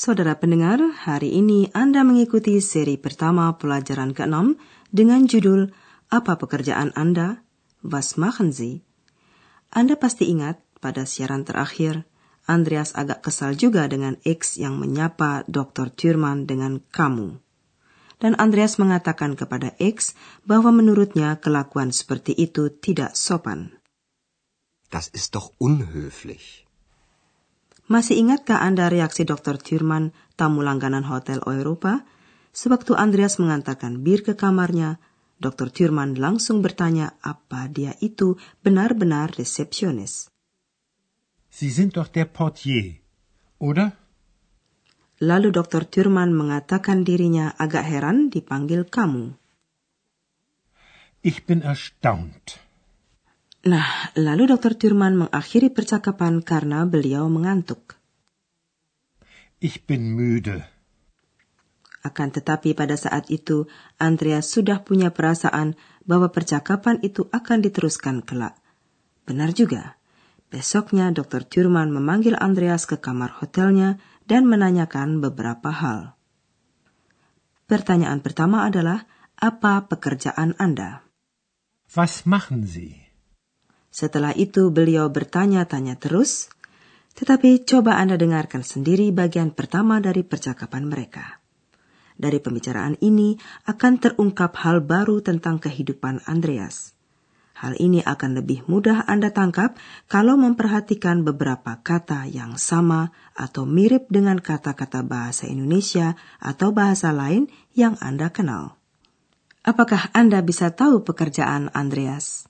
Saudara pendengar, hari ini Anda mengikuti seri pertama pelajaran ke-6 dengan judul Apa Pekerjaan Anda? Was machen Sie? Anda pasti ingat pada siaran terakhir, Andreas agak kesal juga dengan X yang menyapa Dr. Thurman dengan kamu. Dan Andreas mengatakan kepada X bahwa menurutnya kelakuan seperti itu tidak sopan. Das ist doch unhöflich. Masih ingatkah Anda reaksi Dr. Thurman, tamu langganan Hotel Europa? Sewaktu Andreas mengantarkan bir ke kamarnya, Dr. Thurman langsung bertanya apa dia itu benar-benar resepsionis. Sie sind doch der Portier, oder? Lalu Dr. Thurman mengatakan dirinya agak heran dipanggil kamu. Ich bin erstaunt. Nah, lalu Dr. Thurman mengakhiri percakapan karena beliau mengantuk. Ich bin müde. Akan tetapi pada saat itu, Andreas sudah punya perasaan bahwa percakapan itu akan diteruskan kelak. Benar juga. Besoknya Dr. Thurman memanggil Andreas ke kamar hotelnya dan menanyakan beberapa hal. Pertanyaan pertama adalah, apa pekerjaan Anda? Was machen Sie? Setelah itu beliau bertanya-tanya terus, tetapi coba Anda dengarkan sendiri bagian pertama dari percakapan mereka. Dari pembicaraan ini akan terungkap hal baru tentang kehidupan Andreas. Hal ini akan lebih mudah Anda tangkap kalau memperhatikan beberapa kata yang sama atau mirip dengan kata-kata bahasa Indonesia atau bahasa lain yang Anda kenal. Apakah Anda bisa tahu pekerjaan Andreas?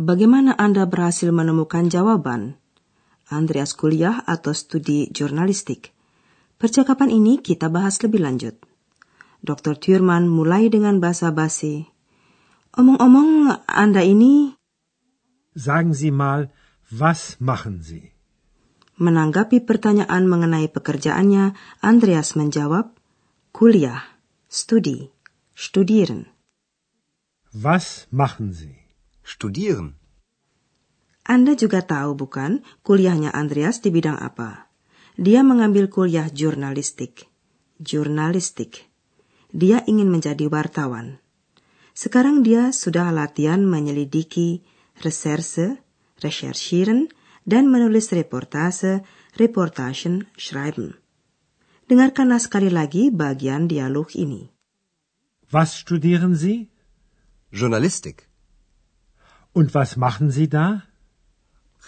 Bagaimana Anda berhasil menemukan jawaban? Andreas kuliah atau studi jurnalistik? Percakapan ini kita bahas lebih lanjut. Dr. Thurman mulai dengan basa-basi. Omong-omong, Anda ini Sagen Sie mal, was machen Sie? menanggapi pertanyaan mengenai pekerjaannya, Andreas menjawab, kuliah, studi, studieren. Was machen Sie? Studieren. Anda juga tahu bukan kuliahnya Andreas di bidang apa? Dia mengambil kuliah jurnalistik. Jurnalistik. Dia ingin menjadi wartawan. Sekarang dia sudah latihan menyelidiki, reserse, recherchieren, dan menulis reportase, reportagen, schreiben. Dengarkanlah sekali lagi bagian dialog ini. Was studieren Sie? Journalistik. Und was machen Sie da?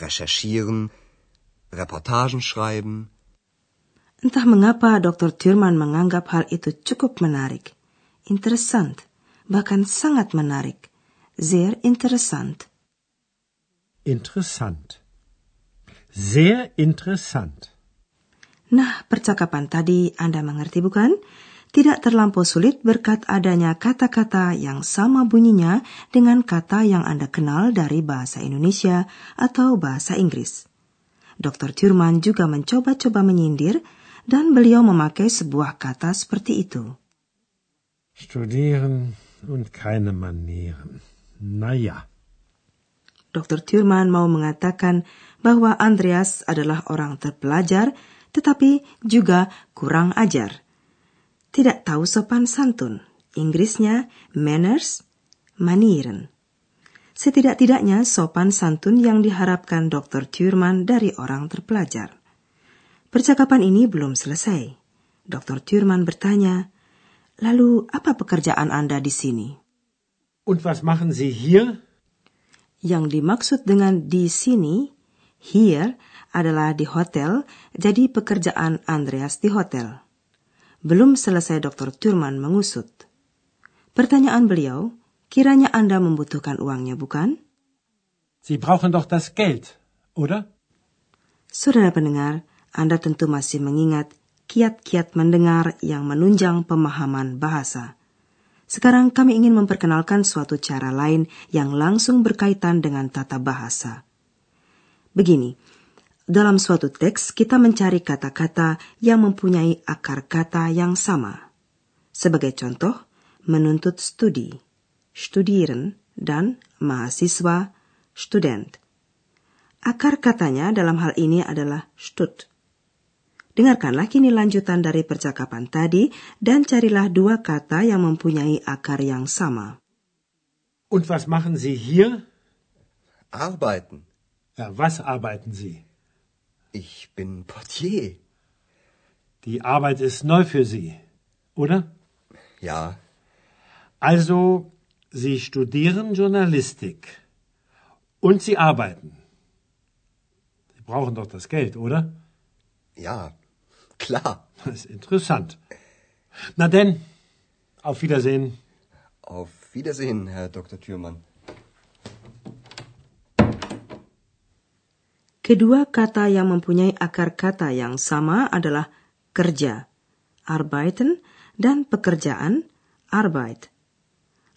Recherchieren, Reportagen schreiben. Entah mengapa Dr. Thurman menganggap hal itu cukup menarik. Interessant, bahkan sangat menarik. Sehr interessant. Interessant. Sehr interessant. Nah, percakapan tadi Anda mengerti bukan? Tidak terlampau sulit berkat adanya kata-kata yang sama bunyinya dengan kata yang Anda kenal dari bahasa Indonesia atau bahasa Inggris. Dr. Thurman juga mencoba-coba menyindir dan beliau memakai sebuah kata seperti itu. Studieren und keine Manieren. Naja. Dr. Thurman mau mengatakan bahwa Andreas adalah orang terpelajar tetapi juga kurang ajar. Tidak tahu sopan santun. Inggrisnya manners, manieren. Setidak-tidaknya sopan santun yang diharapkan Dr. Thurman dari orang terpelajar. Percakapan ini belum selesai. Dr. Thurman bertanya, Lalu, apa pekerjaan Anda di sini? Und was machen Sie hier? Yang dimaksud dengan di sini, here, adalah di hotel, jadi pekerjaan Andreas di hotel. Belum selesai Dr. Thurman mengusut. Pertanyaan beliau, kiranya Anda membutuhkan uangnya, bukan? Sie brauchen doch das Geld, oder? Saudara pendengar, Anda tentu masih mengingat kiat-kiat mendengar yang menunjang pemahaman bahasa. Sekarang kami ingin memperkenalkan suatu cara lain yang langsung berkaitan dengan tata bahasa. Begini, dalam suatu teks kita mencari kata-kata yang mempunyai akar kata yang sama. Sebagai contoh, menuntut studi, studieren, dan mahasiswa, student. Akar katanya dalam hal ini adalah stud. Dengarkanlah kini lanjutan dari percakapan tadi dan carilah dua kata yang mempunyai akar yang sama. Und was machen Sie hier? Arbeiten. Ja, was arbeiten Sie? Ich bin Portier. Die Arbeit ist neu für Sie, oder? Ja, Also, Sie studieren Journalistik. Und Sie arbeiten. Sie brauchen doch das Geld, oder? ja, klar. Das ist interessant. Na denn, auf Wiedersehen. Auf Wiedersehen, Herr Dr. Thürmann. Kedua kata yang mempunyai akar kata yang sama adalah kerja, arbeiten, dan pekerjaan, arbeit.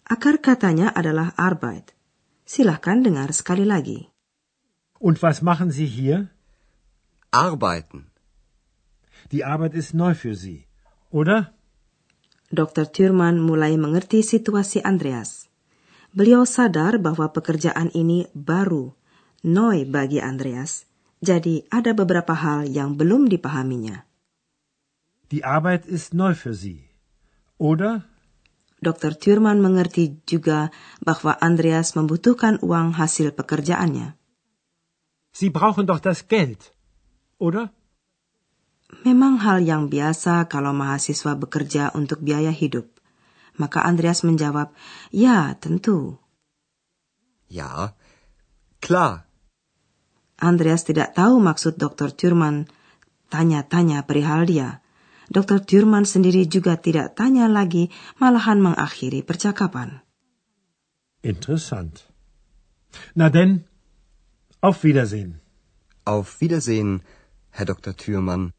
Akar katanya adalah arbeit. Silahkan dengar sekali lagi. Und was machen Sie hier? Arbeiten. Die Arbeit ist neu für Sie, oder? Dr. Thurman mulai mengerti situasi Andreas. Beliau sadar bahwa pekerjaan ini baru, noi bagi Andreas. Jadi ada beberapa hal yang belum dipahaminya. Die Arbeit ist neu für Sie, oder? Dr. Thurman mengerti juga bahwa Andreas membutuhkan uang hasil pekerjaannya. Sie brauchen doch das Geld, oder? Memang hal yang biasa kalau mahasiswa bekerja untuk biaya hidup. Maka Andreas menjawab, "Ya, tentu." Ja, klar. Andreas tidak tahu maksud Dr. Thurman tanya-tanya perihal dia. Dr. Thurman sendiri juga tidak tanya lagi, malahan mengakhiri percakapan. Interessant. Na denn, auf Wiedersehen. Auf Wiedersehen, Herr Dr. Thürmann.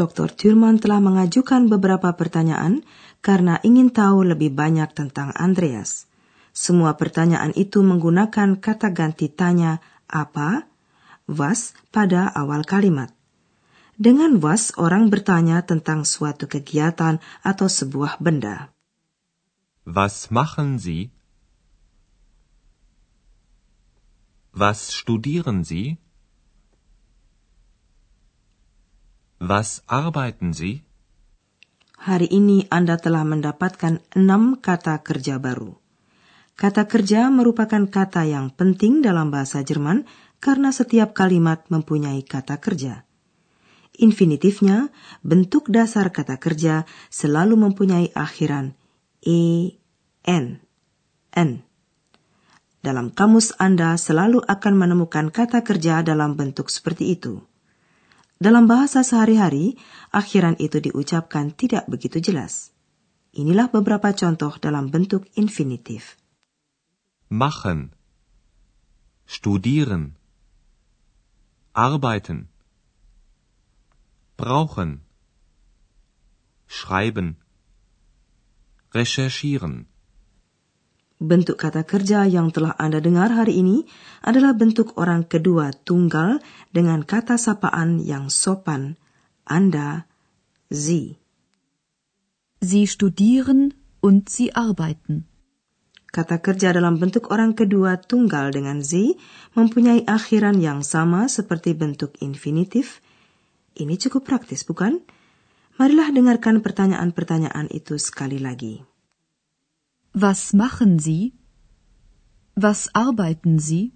Dr. Thurman telah mengajukan beberapa pertanyaan karena ingin tahu lebih banyak tentang Andreas. Semua pertanyaan itu menggunakan kata ganti tanya apa, was pada awal kalimat. Dengan was, orang bertanya tentang suatu kegiatan atau sebuah benda. Was machen Sie? Was studieren Sie? Was arbeiten Sie? Hari ini Anda telah mendapatkan enam kata kerja baru. Kata kerja merupakan kata yang penting dalam bahasa Jerman karena setiap kalimat mempunyai kata kerja. Infinitifnya, bentuk dasar kata kerja selalu mempunyai akhiran e, n, n. Dalam kamus Anda selalu akan menemukan kata kerja dalam bentuk seperti itu. Dalam bahasa sehari-hari, akhiran itu diucapkan tidak begitu jelas. Inilah beberapa contoh dalam bentuk infinitif. Machen. Studieren. Arbeiten. Brauchen. Schreiben. Recherchieren. Bentuk kata kerja yang telah Anda dengar hari ini adalah bentuk orang kedua tunggal dengan kata sapaan yang sopan. Anda, Sie. Sie studieren und sie arbeiten. Kata kerja dalam bentuk orang kedua tunggal dengan Sie mempunyai akhiran yang sama seperti bentuk infinitif. Ini cukup praktis, bukan? Marilah dengarkan pertanyaan-pertanyaan itu sekali lagi. Was machen Sie? Was arbeiten Sie?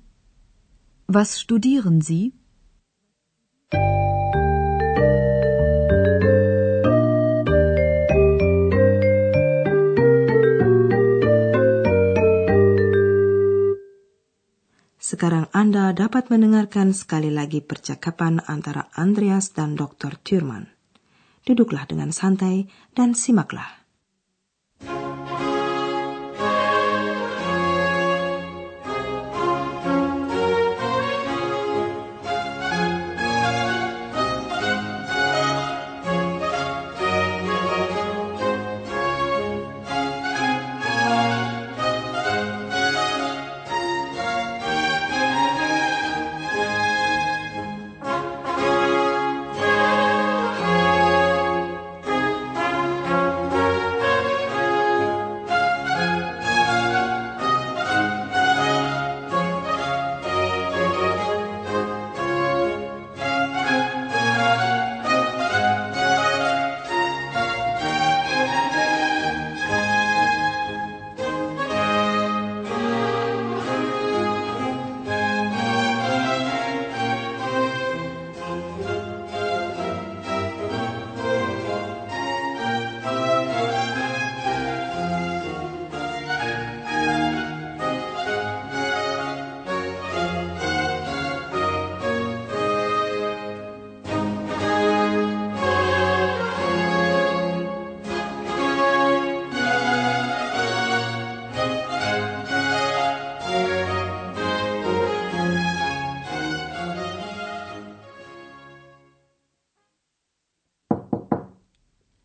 Was studieren Sie? Sekarang Anda dapat mendengarkan sekali lagi percakapan antara Andreas dan Dr. Thurman. Duduklah dengan santai dan simaklah.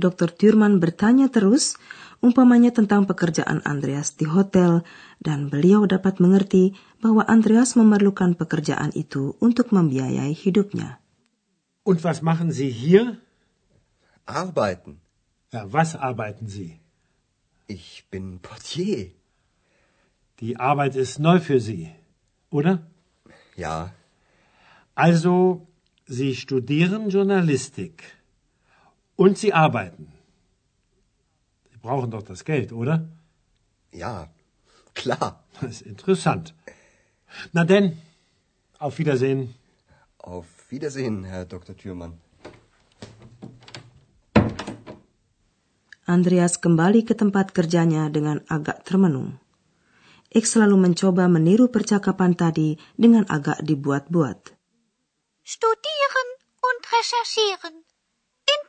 Dr. Thurman bertanya terus, umpamanya tentang pekerjaan Andreas di hotel, dan beliau dapat mengerti bahwa Andreas memerlukan pekerjaan itu untuk membiayai hidupnya. Und was machen Sie hier? Arbeiten. Ja, was arbeiten Sie? Ich bin Portier. Die Arbeit ist neu für Sie, oder? Ja, Also, Sie studieren Journalistik. Und Sie arbeiten. Sie brauchen doch das Geld, oder? ja, klar. Das ist interessant. Na denn, auf Wiedersehen. Auf Wiedersehen, Herr Dr. Thürmann. Andreas kembali ke tempat kerjanya dengan agak termenung. X selalu mencoba meniru percakapan tadi dengan agak dibuat-buat. Studieren und recherchieren.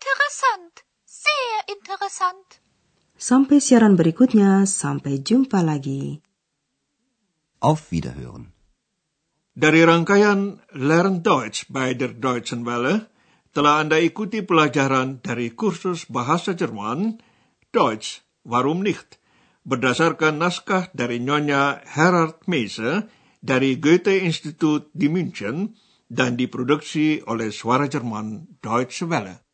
Interessant. Sehr interessant. Sampai siaran berikutnya, sampai jumpa lagi. Auf Wiederhören. Dari rangkaian Learn Deutsch bei der Deutschen Welle, telah Anda ikuti pelajaran dari kursus bahasa Jerman, Deutsch, Warum nicht? Berdasarkan naskah dari Nyonya Herard Meise dari Goethe Institut di München dan diproduksi oleh Suara Jerman Deutsche Welle.